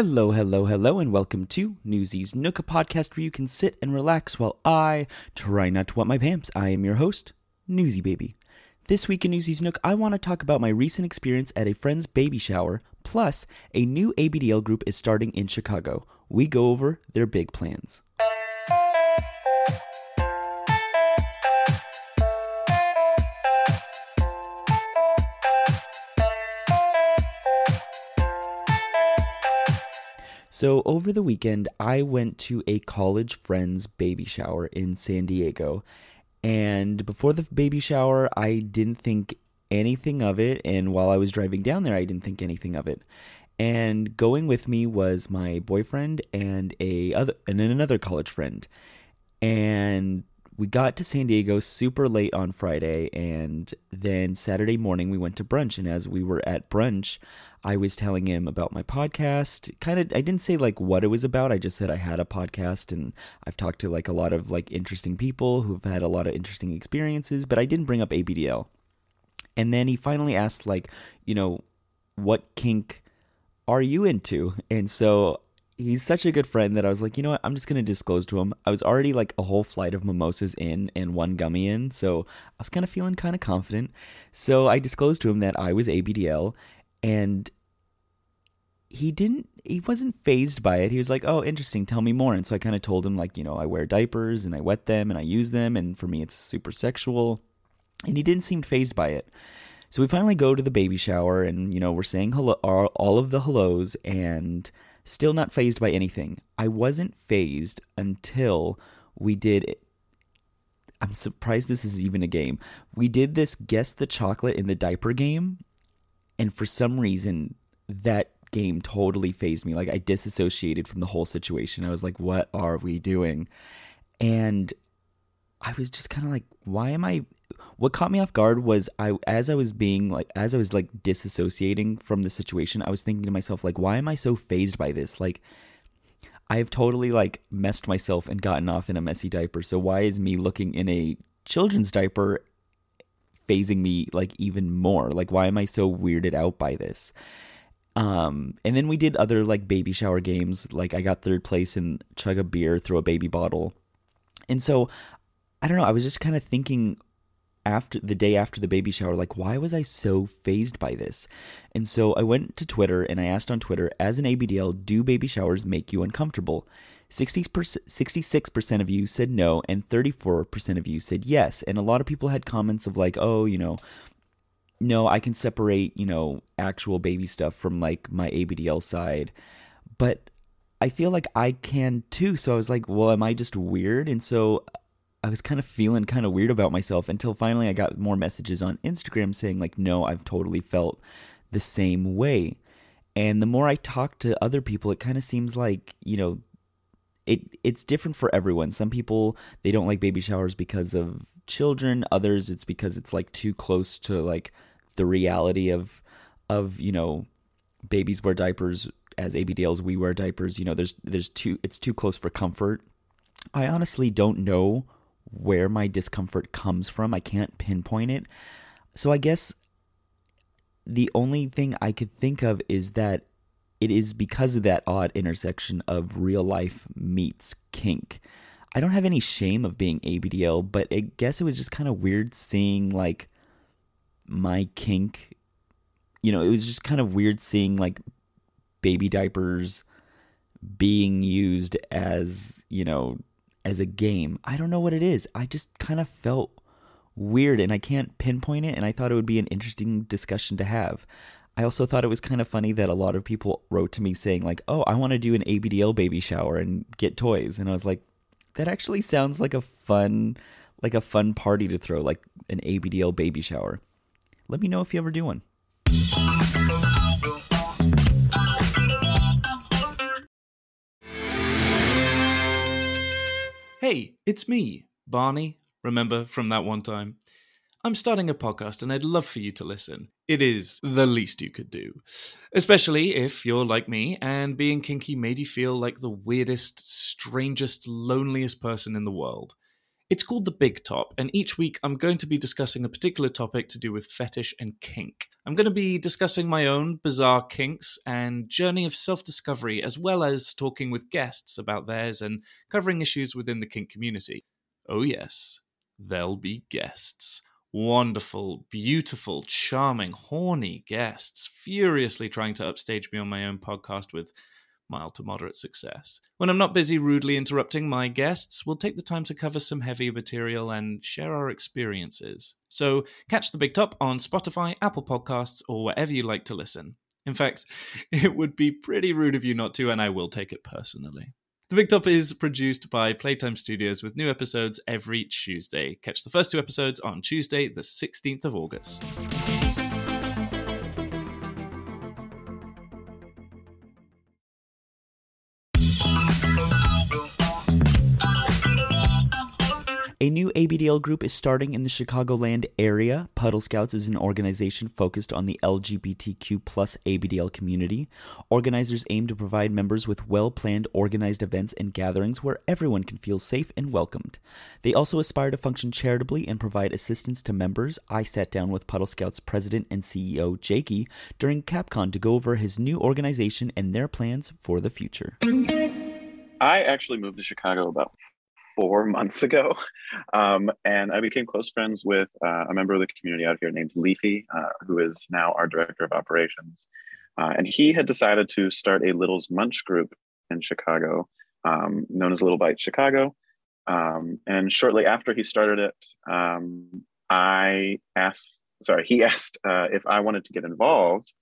Hello, hello, hello, and welcome to Newsy's Nook, a podcast where you can sit and relax while I try not to wet my pants. I am your host, Newsy Baby. This week in Newsy's Nook, I want to talk about my recent experience at a friend's baby shower, plus a new ABDL group is starting in Chicago. We go over their big plans. So, over the weekend, I went to a college friend's baby shower in San Diego. And before the baby shower, I didn't think anything of it. And while I was driving down there, I didn't think anything of it. And going with me was my boyfriend and a other and another college friend. And we got to San Diego super late on Friday, and then Saturday morning we went to brunch. And as we were at brunch, I was telling him about my podcast. Kind of, I didn't say like what it was about. I just said I had a podcast, and I've talked to like a lot of like interesting people who've had a lot of interesting experiences, but I didn't bring up ABDL. And then he finally asked, like, you know, what kink are you into? And so he's such a good friend that I was like, you know what? I'm just gonna disclose to him. I was already like a whole flight of mimosas in and one gummy in, so I was kind of feeling kind of confident. So I disclosed to him that I was ABDL, and he didn't. He wasn't fazed by it. He was like, "Oh, interesting. Tell me more." And so I kind of told him like, you know, I wear diapers and I wet them and I use them, and for me, it's super sexual. And he didn't seem fazed by it. So we finally go to the baby shower, and you know, we're saying hello, all of the hellos, and Still not fazed by anything. I wasn't fazed until we did. I'm surprised this is even a game. We did this guess the chocolate in the diaper game, and for some reason, that game totally fazed me. Like I disassociated from the whole situation. I was like, what are we doing? And I was just kind of like, why am I what caught me off guard was I as I was being like as I was like disassociating from the situation, I was thinking to myself like why am I so fazed by this? Like I've totally like messed myself and gotten off in a messy diaper. So why is me looking in a children's diaper fazing me like even more? Like why am I so weirded out by this? Um, and then we did other like baby shower games. Like I got third place in chug a beer through a baby bottle. And so I don't know, I was just kind of thinking after the day after the baby shower like why was i so fazed by this? And so i went to twitter and i asked on twitter as an abdl do baby showers make you uncomfortable? 66% of you said no and 34% of you said yes. And a lot of people had comments of like oh you know no i can separate you know actual baby stuff from like my abdl side. But i feel like i can too. So i was like well am i just weird? And so I was kind of feeling kind of weird about myself until finally I got more messages on Instagram saying like no, I've totally felt the same way. And the more I talk to other people, it kind of seems like, you know, it it's different for everyone. Some people they don't like baby showers because of children, others it's because it's like too close to like the reality of of, you know, babies wear diapers as ABDLs we wear diapers, you know, there's there's too it's too close for comfort. I honestly don't know where my discomfort comes from. I can't pinpoint it. So I guess the only thing I could think of is that it is because of that odd intersection of real life meets kink. I don't have any shame of being ABDL, but I guess it was just kind of weird seeing like my kink. You know, it was just kind of weird seeing like baby diapers being used as, you know, as a game. I don't know what it is. I just kind of felt weird and I can't pinpoint it and I thought it would be an interesting discussion to have. I also thought it was kind of funny that a lot of people wrote to me saying like, "Oh, I want to do an ABDL baby shower and get toys," and I was like, "That actually sounds like a fun, like a fun party to throw, like an ABDL baby shower." Let me know if you ever do one. It's me, Barney. Remember from that one time? I'm starting a podcast and I'd love for you to listen. It is the least you could do. Especially if you're like me and being kinky made you feel like the weirdest, strangest, loneliest person in the world. It's called The Big Top, and each week I'm going to be discussing a particular topic to do with fetish and kink. I'm going to be discussing my own bizarre kinks and journey of self discovery, as well as talking with guests about theirs and covering issues within the kink community. Oh, yes, there'll be guests. Wonderful, beautiful, charming, horny guests, furiously trying to upstage me on my own podcast with mild to moderate success. When I'm not busy rudely interrupting my guests, we'll take the time to cover some heavier material and share our experiences. So catch the big top on Spotify, Apple Podcasts, or wherever you like to listen. In fact, it would be pretty rude of you not to, and I will take it personally. The Big Top is produced by Playtime Studios with new episodes every Tuesday. Catch the first two episodes on Tuesday, the 16th of August. A new ABDL group is starting in the Chicagoland area. Puddle Scouts is an organization focused on the LGBTQ plus ABDL community. Organizers aim to provide members with well planned, organized events and gatherings where everyone can feel safe and welcomed. They also aspire to function charitably and provide assistance to members. I sat down with Puddle Scouts president and CEO Jakey during CapCon to go over his new organization and their plans for the future. I actually moved to Chicago about four months ago. Um, and I became close friends with uh, a member of the community out here named Leafy, uh, who is now our director of operations. Uh, and he had decided to start a Little's Munch group in Chicago, um, known as Little Bite Chicago. Um, and shortly after he started it, um, I asked, sorry, he asked uh, if I wanted to get involved.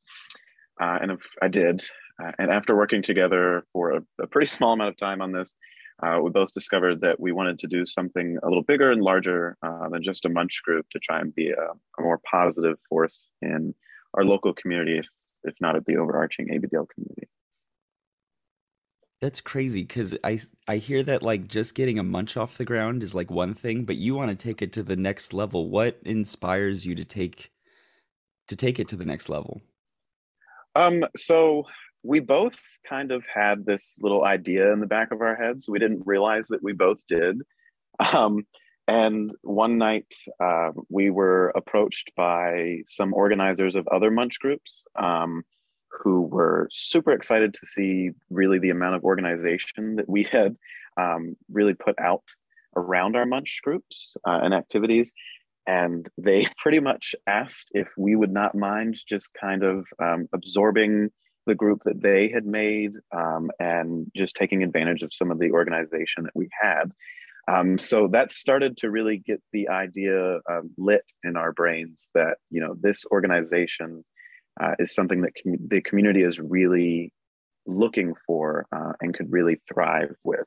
Uh, and if I did. Uh, and after working together for a, a pretty small amount of time on this, uh, we both discovered that we wanted to do something a little bigger and larger uh, than just a munch group to try and be a, a, more positive force in our local community, if, if not at the overarching ABDL community. That's crazy because I I hear that like just getting a munch off the ground is like one thing, but you want to take it to the next level. What inspires you to take to take it to the next level? Um, so we both kind of had this little idea in the back of our heads. We didn't realize that we both did. Um, and one night uh, we were approached by some organizers of other munch groups um, who were super excited to see really the amount of organization that we had um, really put out around our munch groups uh, and activities. And they pretty much asked if we would not mind just kind of um, absorbing the group that they had made um, and just taking advantage of some of the organization that we had. Um, so that started to really get the idea uh, lit in our brains that you know this organization uh, is something that com- the community is really looking for uh, and could really thrive with.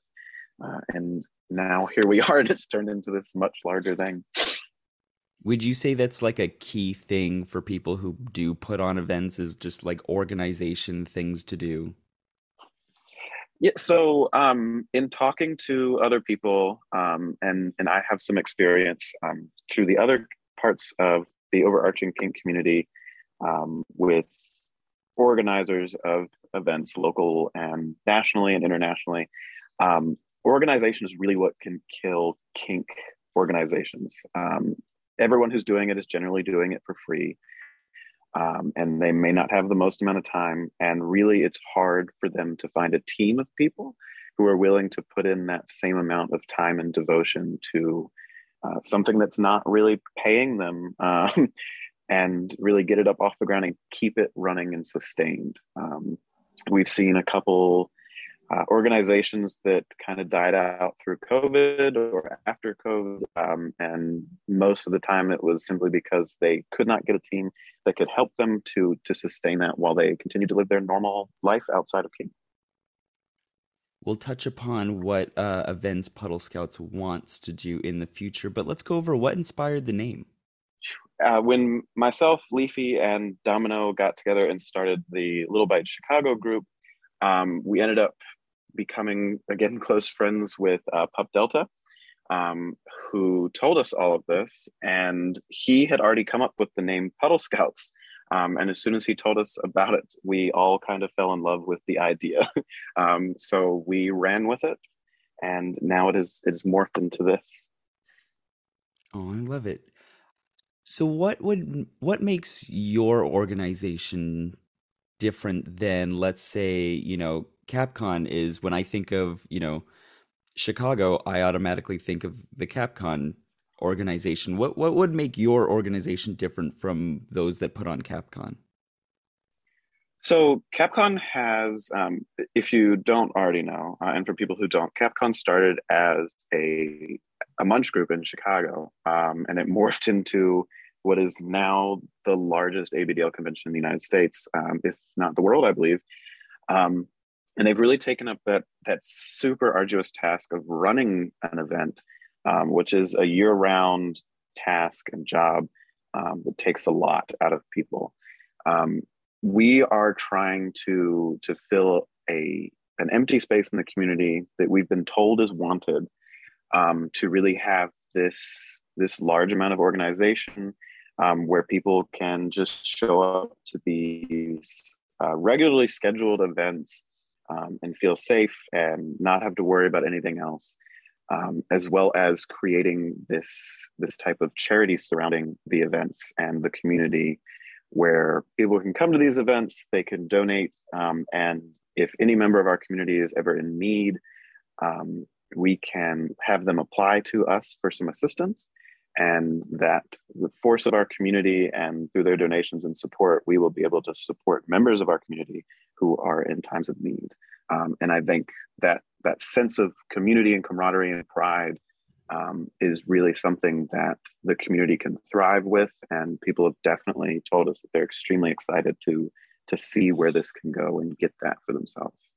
Uh, and now here we are, and it's turned into this much larger thing. Would you say that's like a key thing for people who do put on events is just like organization things to do? Yeah, so um, in talking to other people, um, and and I have some experience um, through the other parts of the overarching kink community um, with organizers of events, local and nationally and internationally. Um, organization is really what can kill kink organizations. Everyone who's doing it is generally doing it for free. Um, and they may not have the most amount of time. And really, it's hard for them to find a team of people who are willing to put in that same amount of time and devotion to uh, something that's not really paying them um, and really get it up off the ground and keep it running and sustained. Um, we've seen a couple uh, organizations that kind of died out through COVID or after COVID. Um, and most of the time it was simply because they could not get a team that could help them to, to sustain that while they continue to live their normal life outside of kink. We'll touch upon what uh, events Puddle Scouts wants to do in the future, but let's go over what inspired the name. Uh, when myself, Leafy, and Domino got together and started the Little Bite Chicago group, um, we ended up becoming again close friends with uh, Pup Delta, um, who told us all of this, and he had already come up with the name Puddle Scouts. Um, and as soon as he told us about it, we all kind of fell in love with the idea. um, so we ran with it, and now it is it is morphed into this. Oh, I love it. So what would what makes your organization different than let's say, you know, Capcon is when I think of, you know, Chicago, I automatically think of the Capcon organization. What what would make your organization different from those that put on Capcon? So Capcon has, um, if you don't already know, uh, and for people who don't, Capcon started as a a munch group in Chicago, um, and it morphed into what is now the largest ABDL convention in the United States, um, if not the world, I believe. Um, and they've really taken up that that super arduous task of running an event, um, which is a year-round task and job um, that takes a lot out of people. Um, we are trying to to fill a an empty space in the community that we've been told is wanted um, to really have this this large amount of organization um, where people can just show up to these uh, regularly scheduled events um, and feel safe and not have to worry about anything else, um, as well as creating this this type of charity surrounding the events and the community, where people can come to these events, they can donate, um, and if any member of our community is ever in need, um, we can have them apply to us for some assistance and that the force of our community and through their donations and support, we will be able to support members of our community who are in times of need. Um, and I think that that sense of community and camaraderie and pride um, is really something that the community can thrive with. And people have definitely told us that they're extremely excited to to see where this can go and get that for themselves.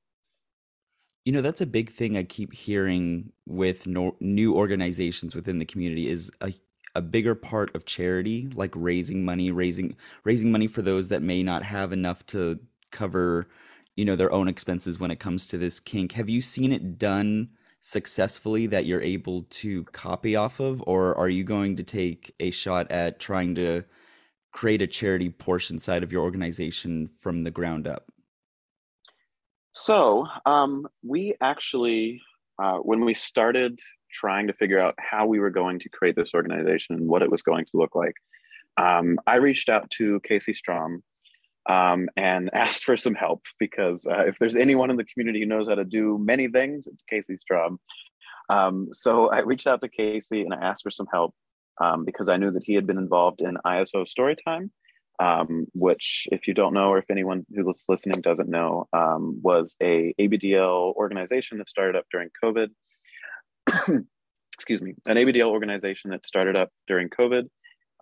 You know, that's a big thing I keep hearing with no, new organizations within the community is a a bigger part of charity, like raising money, raising raising money for those that may not have enough to cover, you know, their own expenses when it comes to this kink. Have you seen it done successfully that you're able to copy off of, or are you going to take a shot at trying to create a charity portion side of your organization from the ground up? So um, we actually, uh, when we started trying to figure out how we were going to create this organization and what it was going to look like, um, I reached out to Casey Strom um, and asked for some help because uh, if there's anyone in the community who knows how to do many things, it's Casey Strom. Um, so I reached out to Casey and I asked for some help um, because I knew that he had been involved in ISO Storytime um, which, if you don't know, or if anyone who's listening doesn't know, um, was a ABDL organization that started up during COVID. Excuse me, an ABDL organization that started up during COVID,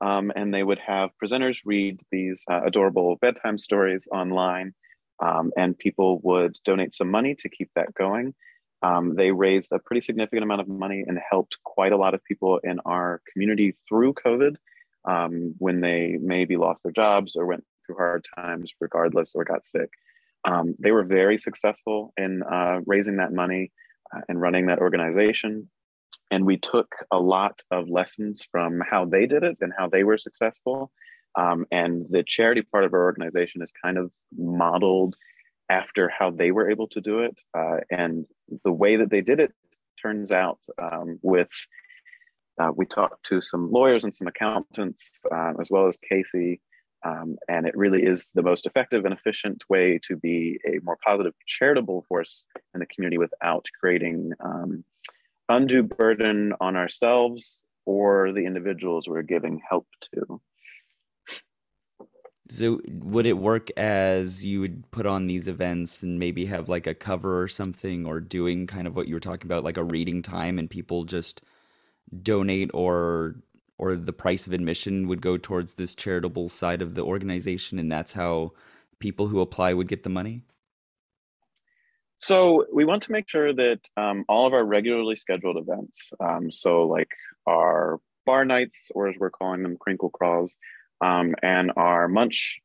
um, and they would have presenters read these uh, adorable bedtime stories online, um, and people would donate some money to keep that going. Um, they raised a pretty significant amount of money and helped quite a lot of people in our community through COVID um, when they maybe lost their jobs or went through hard times regardless or got sick. Um, they were very successful in uh, raising that money uh, and running that organization. And we took a lot of lessons from how they did it and how they were successful. Um, and the charity part of our organization is kind of modeled after how they were able to do it. Uh, and the way that they did it turns out um, with uh, we talked to some lawyers and some accountants, uh, as well as Casey, um, and it really is the most effective and efficient way to be a more positive charitable force in the community without creating um, undue burden on ourselves or the individuals we're giving help to. So would it work as you would put on these events and maybe have like a cover or something or doing kind of what you were talking about like a reading time and people just donate or or the price of admission would go towards this charitable side of the organization and that's how people who apply would get the money? So we want to make sure that um, all of our regularly scheduled events, um, so like our bar nights, or as we're calling them, crinkle crawls, um, and our munch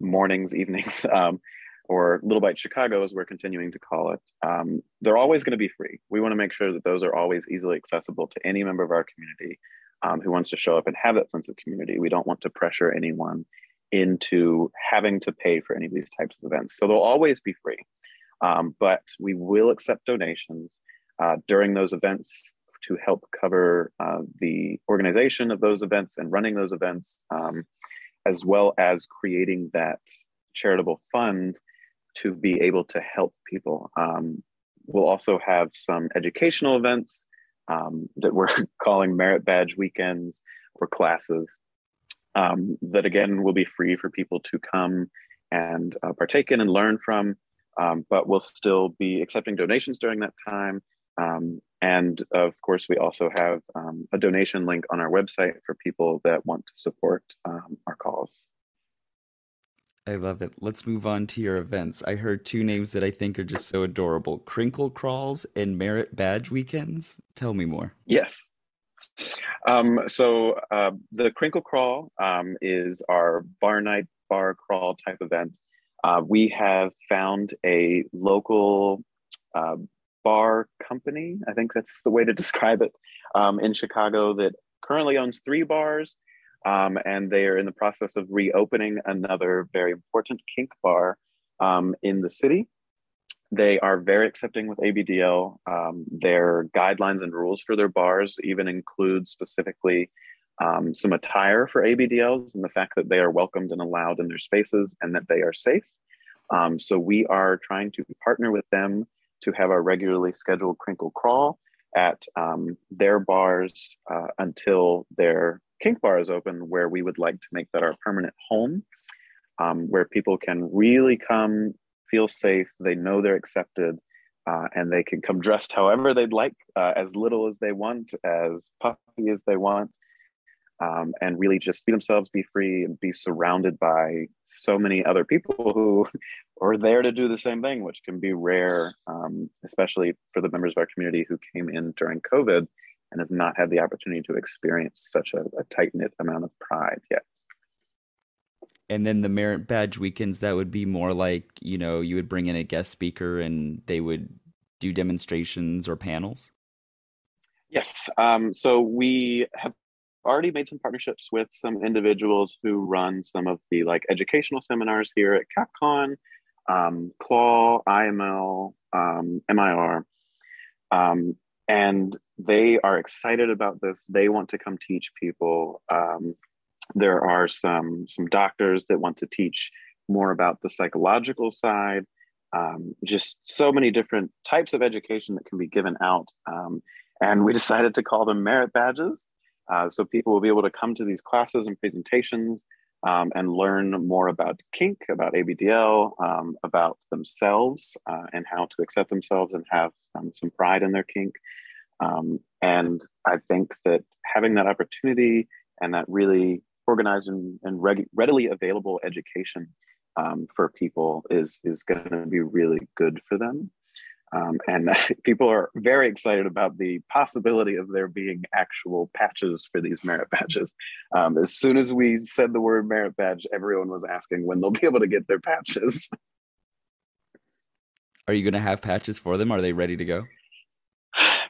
mornings, evenings, um, or Little Bite Chicago, as we're continuing to call it, um, they're always going to be free. We want to make sure that those are always easily accessible to any member of our community um, who wants to show up and have that sense of community. We don't want to pressure anyone into having to pay for any of these types of events. So they'll always be free. Um, but we will accept donations uh, during those events to help cover uh, the organization of those events and running those events, um, as well as creating that charitable fund to be able to help people. Um, we'll also have some educational events um, that we're calling merit badge weekends or classes um, that again will be free for people to come and uh, partake in and learn from um, but we'll still be accepting donations during that time. Um, and of course, we also have um, a donation link on our website for people that want to support our cause. I love it. Let's move on to your events. I heard two names that I think are just so adorable Crinkle Crawls and Merit Badge Weekends. Tell me more. Yes. Um, so, uh, the Crinkle Crawl um, is our bar night, bar crawl type event uh, we have found a local uh, bar company, I think that's the way to describe it, um, in Chicago that currently owns three bars. Um, and they are in the process of reopening another very important kink bar um, in the city. They are very accepting with ABDL. Um, their guidelines and rules for their bars even include specifically um, some attire for ABDLs and the fact that they are welcomed and allowed in their spaces and that they are safe. Um, so we are trying to partner with them to have a regularly scheduled crinkle crawl at um, their bars uh, until their kink bar is open, where we would like to make that our permanent home, um, where people can really come, feel safe, they know they're accepted, uh, and they can come dressed however they'd like, uh, as little as they want, as puffy as they want, um, and really just be themselves, be free, and be surrounded by so many other people who are there to do the same thing, which can be rare, um, especially for the members of our community who came in during COVID and have not had the opportunity to experience such a, a tight knit amount of pride yet. And then the merit badge weekends, that would be more like, you know, you would bring in a guest speaker and they would do demonstrations or panels? Yes. Um, so we have already made some partnerships with some individuals who run some of the like educational seminars here at CapCon, um, Claw, IML, um, MIR. Um, and they are excited about this. They want to come teach people. Um, there are some some doctors that want to teach more about the psychological side. Um, just so many different types of education that can be given out. Um, and we decided to call them merit badges uh, so people will be able to come to these classes and presentations um, and learn more about kink, about ABDL, um, about themselves uh, and how to accept themselves and have um, some pride in their kink. Um, and I think that having that opportunity and that really organized and, and reg- readily available education um, for people is is going to be really good for them. Um, and people are very excited about the possibility of there being actual patches for these merit badges. Um, as soon as we said the word merit badge, everyone was asking when they'll be able to get their patches. Are you going to have patches for them? Are they ready to go?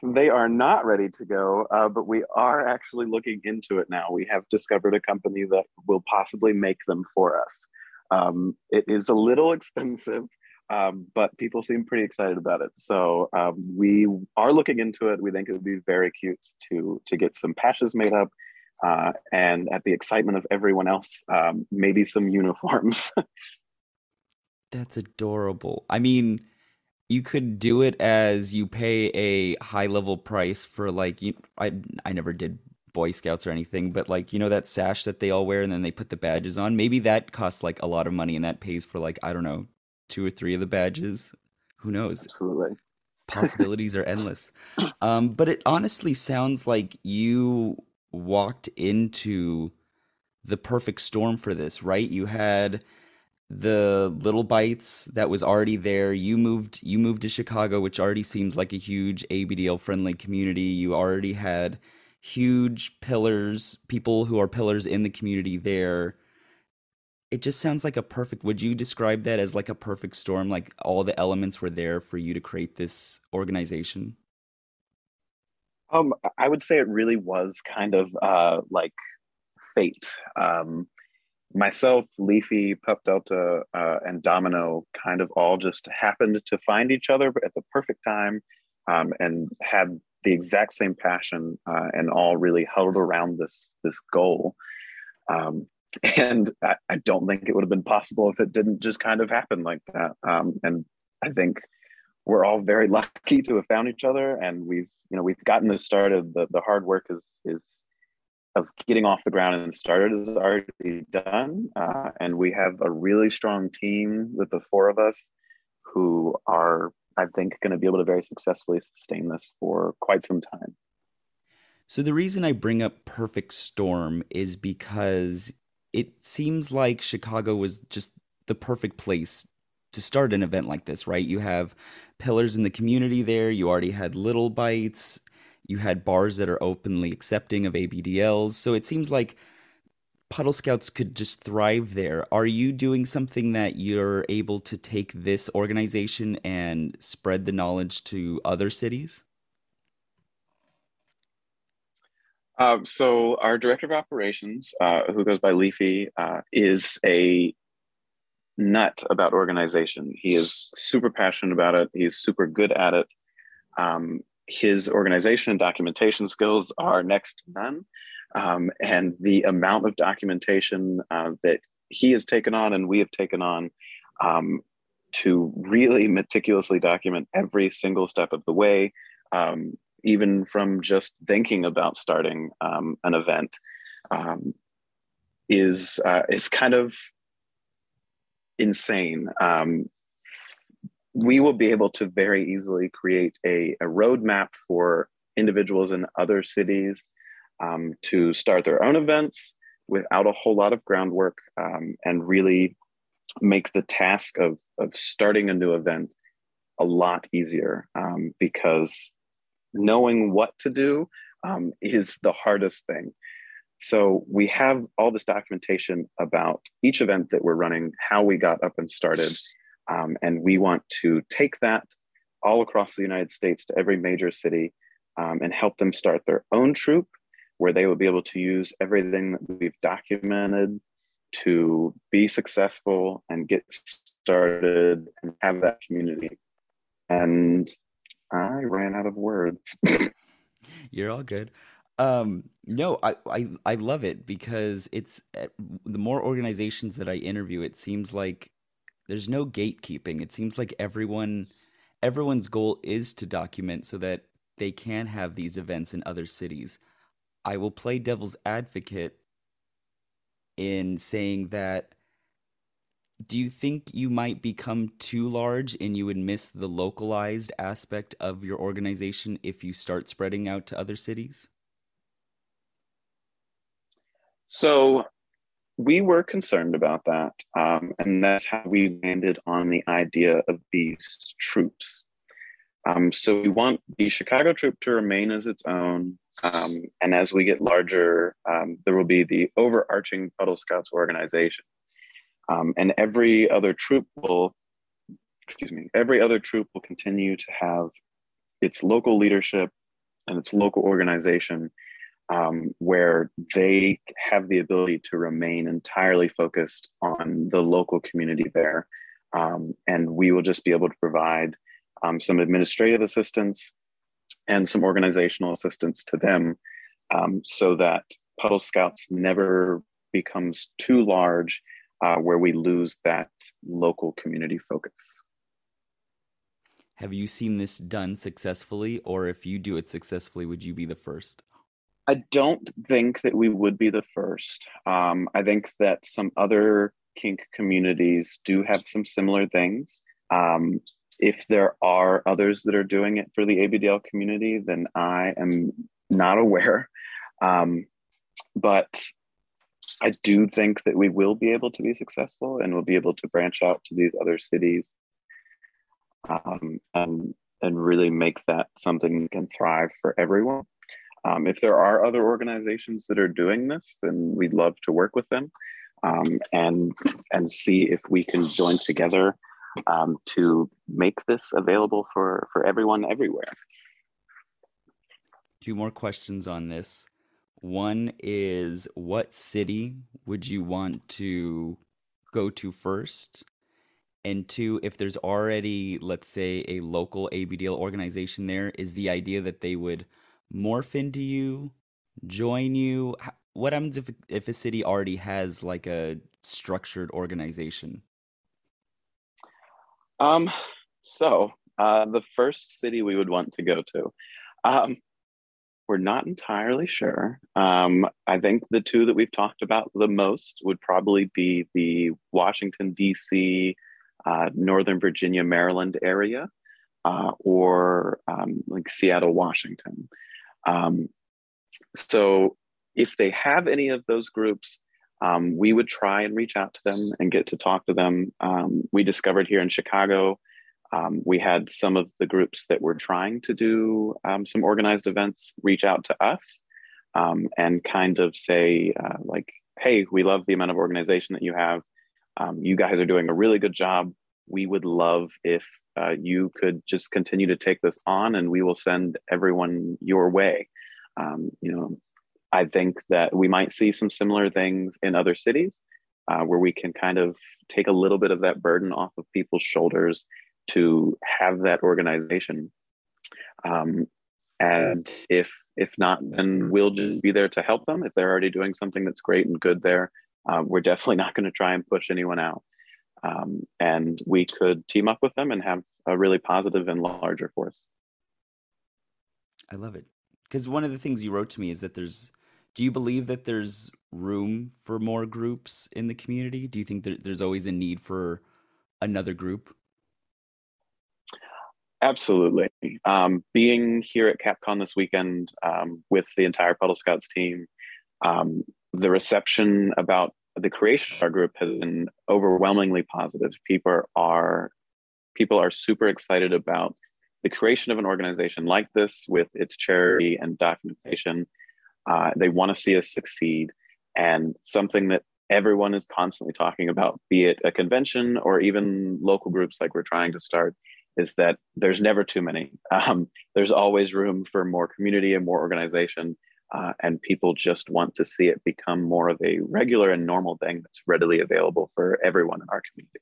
They are not ready to go, uh, but we are actually looking into it now. We have discovered a company that will possibly make them for us. Um, it is a little expensive um, but people seem pretty excited about it. So um, we are looking into it. We think it would be very cute to to get some patches made up, uh, and at the excitement of everyone else, um, maybe some uniforms. That's adorable. I mean, you could do it as you pay a high level price for like you. I I never did Boy Scouts or anything, but like you know that sash that they all wear and then they put the badges on. Maybe that costs like a lot of money and that pays for like I don't know two or three of the badges. Who knows? Absolutely. Possibilities are endless. Um, but it honestly sounds like you walked into the perfect storm for this, right? You had the little bites that was already there. You moved you moved to Chicago, which already seems like a huge ABDL friendly community. You already had huge pillars, people who are pillars in the community there. It just sounds like a perfect would you describe that as like a perfect storm? Like all the elements were there for you to create this organization? Um, I would say it really was kind of uh, like fate. Um, myself, Leafy, Pup Delta, uh, and Domino kind of all just happened to find each other at the perfect time um, and had the exact same passion uh, and all really huddled around this this goal. Um, and I, I, don't think it would have been possible if it didn't just kind of happen like that. Um, and I think we're all very lucky to have found each other, and we've you know we've gotten this started. The the hard work is is of getting off the ground and started is already done. Uh, and we have a really strong team with the four of us who are, I think, going to be able to very successfully sustain this for quite some time. So, the reason I bring up Perfect Storm is because it seems like Chicago was just the perfect place to start an event like this, right? You have pillars in the community there, you already had Little Bites, you had bars that are openly accepting of ABDLs. So it seems like Puddle Scouts could just thrive there. Are you doing something that you're able to take this organization and spread the knowledge to other cities? Uh, so our director of operations, uh, who goes by Leafy, uh, is a nut about organization. He is super passionate about it. He's super good at it. Um, his organization and documentation skills are next to none. Um, and the amount of documentation uh, that he has taken on and we have taken on um, to really meticulously document every single step of the way, um, even from just thinking about starting um, an event, um, is uh, is kind of insane. Um, we will be able to very easily create a, a roadmap for individuals in other cities um, to start their own events without a whole lot of groundwork um, and really make the task of, of starting a new event a lot easier um, because knowing what to do um, is the hardest thing. So we have all this documentation about each event that we're running, how we got up and started, um, and we want to take that all across the United States to every major city um, and help them start their own troop where they will be able to use everything that we've documented to be successful and get started and have that community. And I ran out of words. You're all good. Um, no, I, I I love it because it's eh, the more organizations that I interview, it seems like there's no gatekeeping. It seems like everyone everyone's goal is to document so that they can have these events in other cities. I will play devil's advocate in saying that do you think you might become too large and you would miss the localized aspect of your organization if you start spreading out to other cities? So we were concerned about that. Um, and that's how we landed on the idea of these troops. Um, so we want the Chicago troop to remain as its own. Um, and as we get larger, um, there will be the overarching Puddle Scouts organization. Um, and every other troop will, excuse me, every other troop will continue to have its local leadership and its local organization um, where they have the ability to remain entirely focused on the local community there. Um, and we will just be able to provide um, some administrative assistance and some organizational assistance to them um, so that Puddle Scouts never becomes too large uh, where we lose that local community focus. Have you seen this done successfully, or if you do it successfully, would you be the first? I don't think that we would be the first. Um, I think that some other kink communities do have some similar things. Um, if there are others that are doing it for the ABDL community, then I am not aware. Um, but I do think that we will be able to be successful and we'll be able to branch out to these other cities um, and, and really make that something that can thrive for everyone. Um, if there are other organizations that are doing this, then we'd love to work with them um, and and see if we can join together um, to make this available for for everyone everywhere. Two more questions on this. One is what city would you want to go to first? And two, if there's already, let's say, a local ABDL organization there, is the idea that they would morph into you, join you? What happens if if a city already has like a structured organization? Um, so uh, the first city we would want to go to, um, we're not entirely sure. Um, I think the two that we've talked about the most would probably be the Washington D.C., uh, Northern Virginia, Maryland area, uh, or um, like Seattle, Washington. Um, so if they have any of those groups, um, we would try and reach out to them and get to talk to them. Um, we discovered here in Chicago, um, we had some of the groups that were trying to do um, some organized events reach out to us um, and kind of say, uh, like, hey, we love the amount of organization that you have. Um, you guys are doing a really good job. We would love if uh, you could just continue to take this on and we will send everyone your way. you know, I think that we might see some similar things in other cities uh, where we can kind of take a little bit of that burden off of people's shoulders to have that organization. Um, and if if not, then we'll just be there to help them. If they're already doing something that's great and good there, uh, we're definitely not going to try and push anyone out. Um, and we could team up with them and have a really positive and larger force. I love it because one of the things you wrote to me is that there's do you believe that there's room for more groups in the community? Do you think that there's always a need for another group? Absolutely. Um, being here at CapCon this weekend um, with the entire Puddle Scouts team, um, the reception about the creation of our group has been overwhelmingly positive. People are people are super excited about the creation of an organization like this with its charity and documentation uh, they want to see us succeed. And something that everyone is constantly talking about, be it a convention or even local groups like we're trying to start, is that there's never too many. Um, there's always room for more community and more organization. Uh, and people just want to see it become more of a regular and normal thing that's readily available for everyone in our community.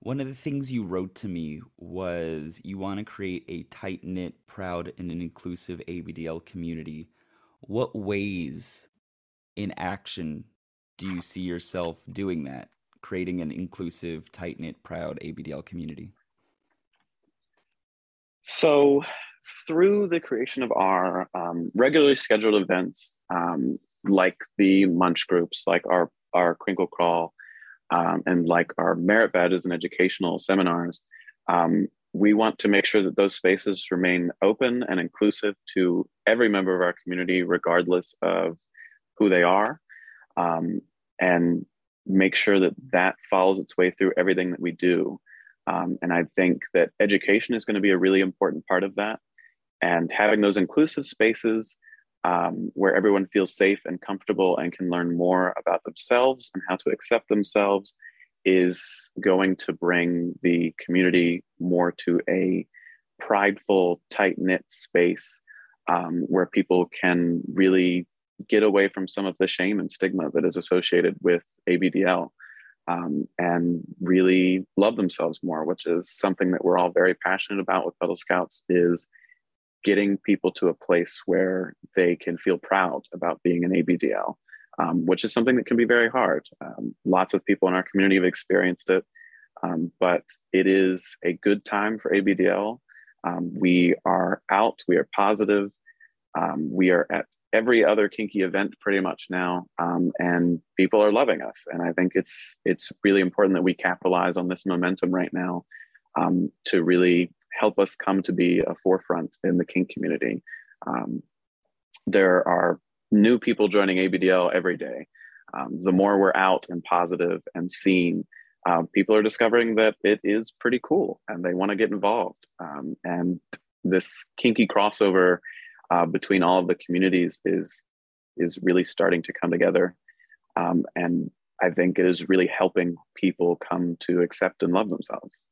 One of the things you wrote to me was you want to create a tight knit, proud, and an inclusive ABDL community. What ways in action do you see yourself doing that, creating an inclusive, tight knit, proud ABDL community? So, through the creation of our um, regularly scheduled events, um, like the munch groups, like our our crinkle crawl, um, and like our merit badges and educational seminars, um, we want to make sure that those spaces remain open and inclusive to every member of our community, regardless of who they are, um, and make sure that that follows its way through everything that we do. Um, and I think that education is going to be a really important part of that. And having those inclusive spaces um, where everyone feels safe and comfortable and can learn more about themselves and how to accept themselves is going to bring the community more to a prideful, tight knit space um, where people can really get away from some of the shame and stigma that is associated with ABDL um, and really love themselves more, which is something that we're all very passionate about with Puddle Scouts is getting people to a place where they can feel proud about being an ABDL, um, which is something that can be very hard. Um, lots of people in our community have experienced it, um, but it is a good time for ABDL. Um, we are out, we are positive, Um, we are at every other kinky event pretty much now, um, and people are loving us. And I think it's it's really important that we capitalize on this momentum right now um, to really help us come to be a forefront in the kink community. Um, there are new people joining ABDL every day. Um, the more we're out and positive and seen, uh, people are discovering that it is pretty cool and they want to get involved. Um, and this kinky crossover uh, between all of the communities is is really starting to come together. Um, and I think it is really helping people come to accept and love themselves.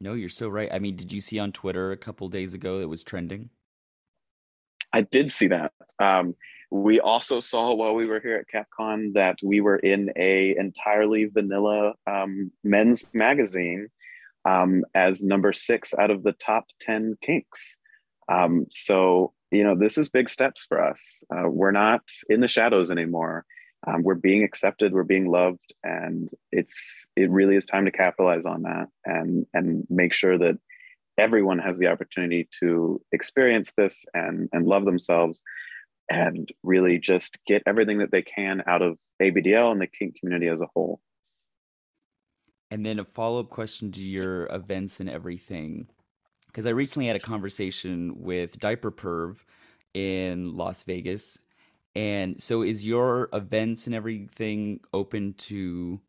No, you're so right. I mean, did you see on Twitter a couple days ago that was trending? I did see that. Um, we also saw while we were here at CapCon that we were in a entirely vanilla um, men's magazine um, as number six out of the top 10 kinks. Um, so, you know, this is big steps for us. Uh, we're not in the shadows anymore. Um, we're being accepted, we're being loved, and it's it really is time to capitalize on that and and make sure that everyone has the opportunity to experience this and and love themselves and really just get everything that they can out of ABDL and the kink community as a whole. And then a follow up question to your events and everything. Because I recently had a conversation with Diaper Perv in Las Vegas. And so is your events and everything open to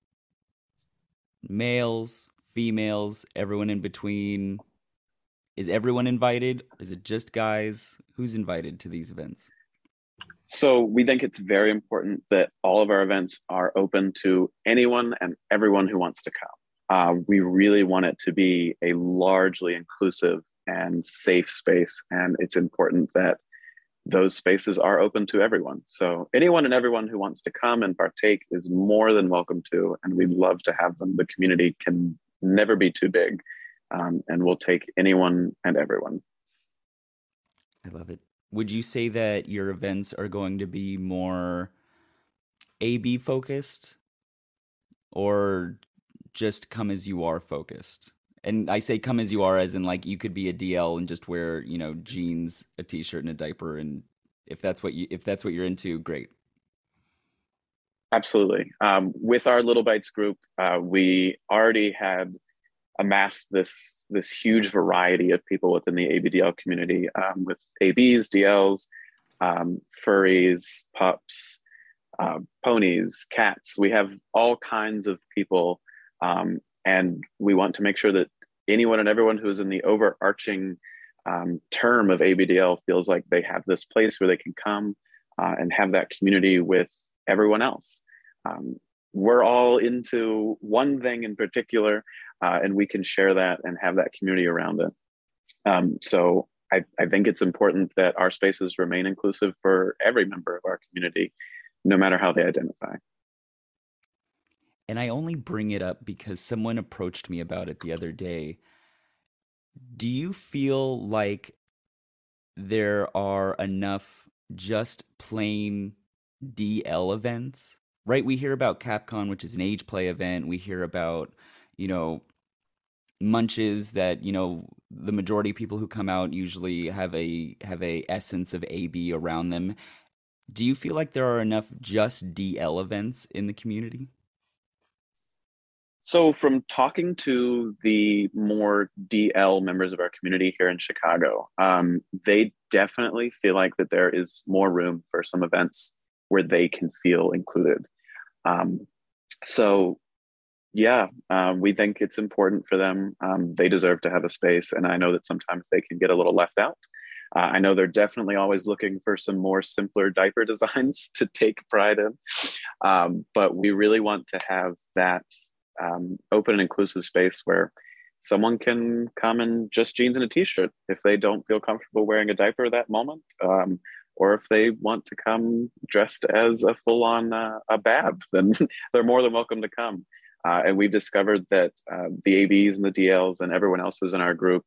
males, females, everyone in between? Is everyone invited? Is it just guys? Who's invited to these events? So we think it's very important that all of our events are open to anyone and everyone who wants to come. Uh, we really want it to be a largely inclusive and safe space, and it's important that those spaces are open to everyone. So anyone and everyone who wants to come and partake is more than welcome to, and we'd love to have them. The community can never be too big, um, and we'll take anyone and everyone. I love it would you say that your events are going to be more AB focused or just come as you are focused? And I say come as you are as in like you could be a DL and just wear, you know, jeans, a t-shirt and a diaper and if that's what you if that's what you're into, great. Absolutely. Um, with our Little Bites group, uh, we already had amassed this this huge variety of people within the ABDL community um, with ABs, DLs, um, furries, pups, uh, ponies, cats. We have all kinds of people, um, and we want to make sure that anyone and everyone who is in the overarching um, term of ABDL feels like they have this place where they can come uh, and have that community with everyone else. Um, we're all into one thing in particular, uh, and we can share that and have that community around it. Um, so I, I think it's important that our spaces remain inclusive for every member of our community, no matter how they identify. And I only bring it up because someone approached me about it the other day. Do you feel like there are enough just plain DL events? Right? We hear about Capcon, which is an age play event. We hear about you know, munches that you know the majority of people who come out usually have a have a essence of AB around them. Do you feel like there are enough just DL events in the community? So, from talking to the more DL members of our community here in Chicago, um, they definitely feel like that there is more room for some events where they can feel included. Um, so, yeah, um, we think it's important for them. Um, they deserve to have a space, and I know that sometimes they can get a little left out. Uh, I know they're definitely always looking for some more simpler diaper designs to take pride in, um, but we really want to have that um, open and inclusive space where someone can come in just jeans and a t-shirt if they don't feel comfortable wearing a diaper that moment um, or if they want to come dressed as a full-on uh, a bab then they're more than welcome to come. Uh, and we've discovered that uh, the ABs and the DLs and everyone else who's in our group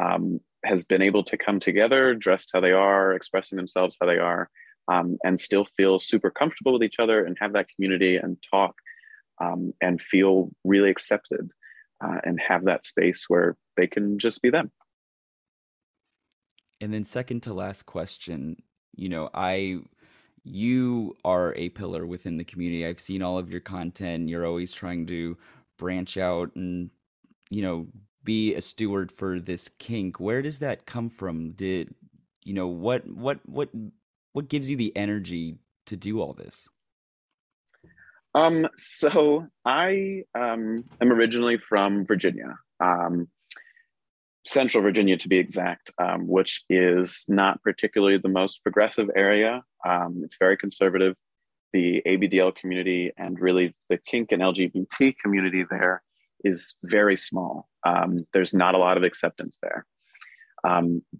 um, has been able to come together, dressed how they are, expressing themselves how they are, um, and still feel super comfortable with each other and have that community and talk um, and feel really accepted uh, and have that space where they can just be them. And then second to last question, you know, I you are a pillar within the community. I've seen all of your content. You're always trying to branch out and you know, be a steward for this kink. Where does that come from? Did you know what what what what gives you the energy to do all this? Um, so I um, am originally from Virginia. Um, Central Virginia, to be exact, um, which is not particularly the most progressive area. Um, it's very conservative. The ABDL community and really the kink and LGBT community there is very small. Um, there's not a lot of acceptance there.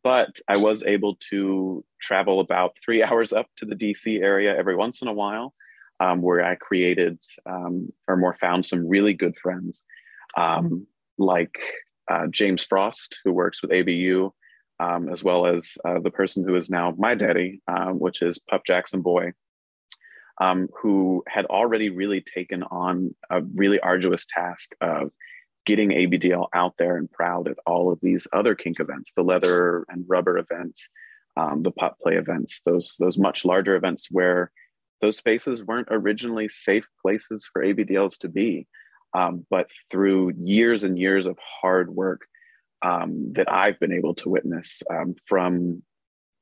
But I was able to travel about three hours up to the DC area every once in a while, um, where I created um, or more found some really good friends, like uh, James Frost, who works with ABU, um, as well as uh, the person who is now my daddy, um, which is Pup Jackson Boy, um, who had already really taken on a really arduous task of getting ABDL out there and proud at all of these other kink events, the leather and rubber events, um, the pup play events, those those much larger events where those spaces weren't originally safe places for ABDLs to be. Um, but through years and years of hard work um, that I've been able to witness um, from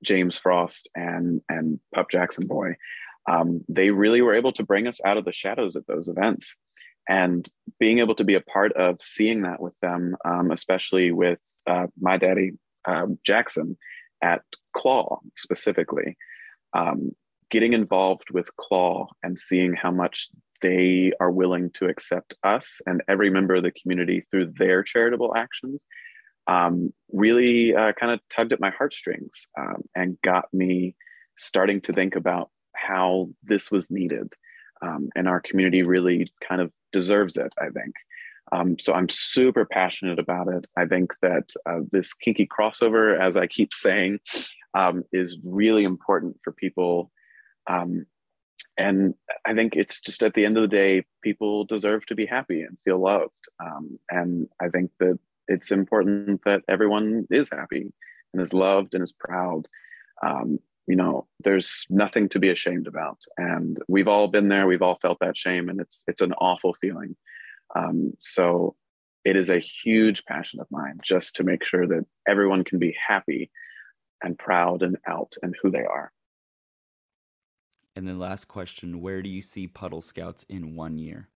James Frost and and Pup Jackson Boy, um, they really were able to bring us out of the shadows at those events. And being able to be a part of seeing that with them, um, especially with uh, my daddy uh, Jackson at Claw specifically, getting involved with Claw and seeing how much they are willing to accept us and every member of the community through their charitable actions um, really uh, kind of tugged at my heartstrings um, and got me starting to think about how this was needed. Um, and our community really kind of deserves it, I think. Um, so I'm super passionate about it. I think that uh, this kinky crossover, as I keep saying, um, is really important for people um, and I think it's just at the end of the day, people deserve to be happy and feel loved. Um, and I think that it's important that everyone is happy and is loved and is proud. Um, you know, there's nothing to be ashamed about, and we've all been there. We've all felt that shame, and it's it's an awful feeling. Um, so it is a huge passion of mine just to make sure that everyone can be happy and proud and out and who they are. And then last question, where do you see Puddle Scouts in one year?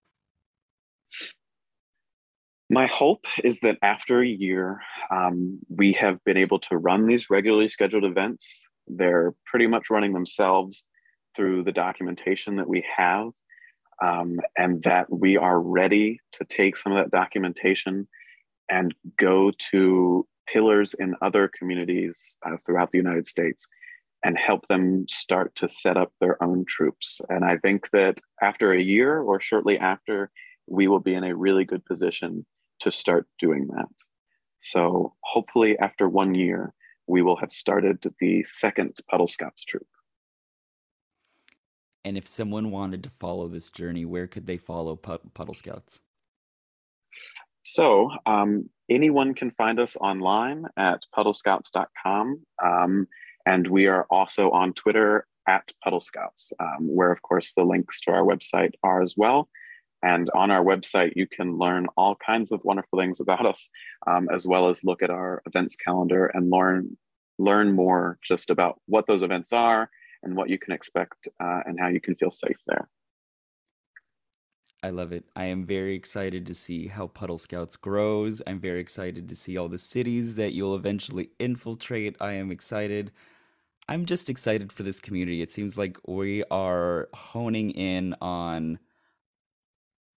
My hope is that after a year, um, we have been able to run these regularly scheduled events. They're pretty much running themselves through the documentation that we have, um, and that we are ready to take some of that documentation and go to pillars in other communities uh, throughout the United States and help them start to set up their own troops. And I think that after a year or shortly after, we will be in a really good position to start doing that. So hopefully, after one year, we will have started the second Puddle Scouts troop. And if someone wanted to follow this journey, where could they follow Puddle Scouts? So um, anyone can find us online at puddlescouts.com. Um, and we are also on Twitter at Puddle Scouts, um, where, of course, the links to our website are as well. And on our website, you can learn all kinds of wonderful things about us, um, as well as look at our events calendar and learn learn more just about what those events are and what you can expect uh, and how you can feel safe there. I love it. I am very excited to see how Puddle Scouts grows. I'm very excited to see all the cities that you'll eventually infiltrate. I am excited. I'm just excited for this community. It seems like we are honing in on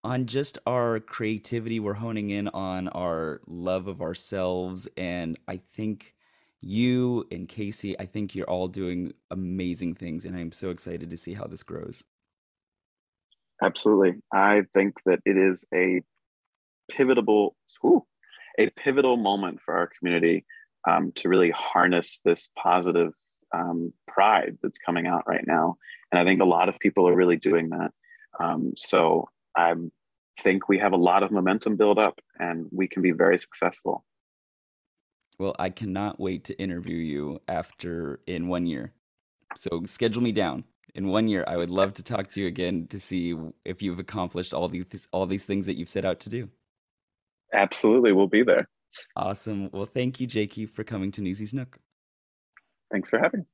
on just our creativity. We're honing in on our love of ourselves and I think you and Casey, I think you're all doing amazing things and I'm so excited to see how this grows. Absolutely. I think that it is a pivotal a pivotal moment for our community um, to really harness this positive um, pride that's coming out right now. And I think a lot of people are really doing that. Um, so I think we have a lot of momentum build up and we can be very successful. Well, I cannot wait to interview you after in one year. So schedule me down. In one year, I would love to talk to you again to see if you've accomplished all these all these things that you've set out to do. Absolutely, we'll be there. Awesome. Well, thank you, Jakey, for coming to Newsy's Nook. Thanks for having us.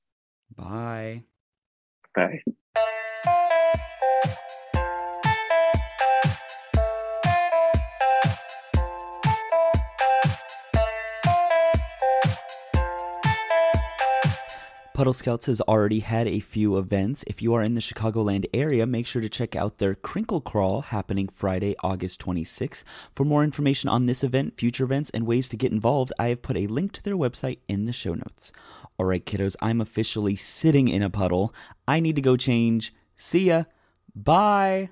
Bye. Bye. Puddle Scouts has already had a few events. If you are in the Chicagoland area, make sure to check out their Crinkle Crawl happening Friday, August 26th. For more information on this event, future events, and ways to get involved, I have put a link to their website in the show notes. All right, kiddos, I'm officially sitting in a puddle. I need to go change. See ya. Bye.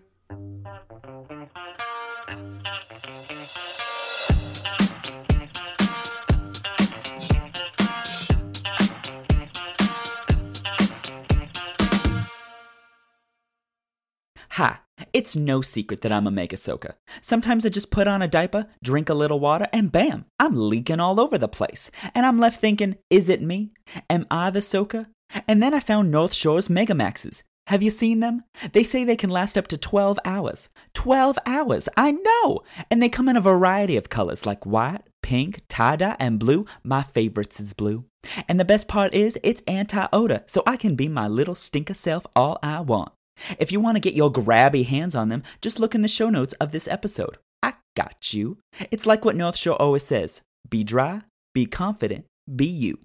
Ha! It's no secret that I'm a mega soaker. Sometimes I just put on a diaper, drink a little water, and bam, I'm leaking all over the place. And I'm left thinking, is it me? Am I the soaker? And then I found North Shore's Megamaxes. Have you seen them? They say they can last up to 12 hours. 12 hours! I know! And they come in a variety of colors like white, pink, tie dye, and blue. My favorites is blue. And the best part is, it's anti odor, so I can be my little stinker self all I want. If you want to get your grabby hands on them, just look in the show notes of this episode. I got you. It's like what North Shore always says be dry, be confident, be you.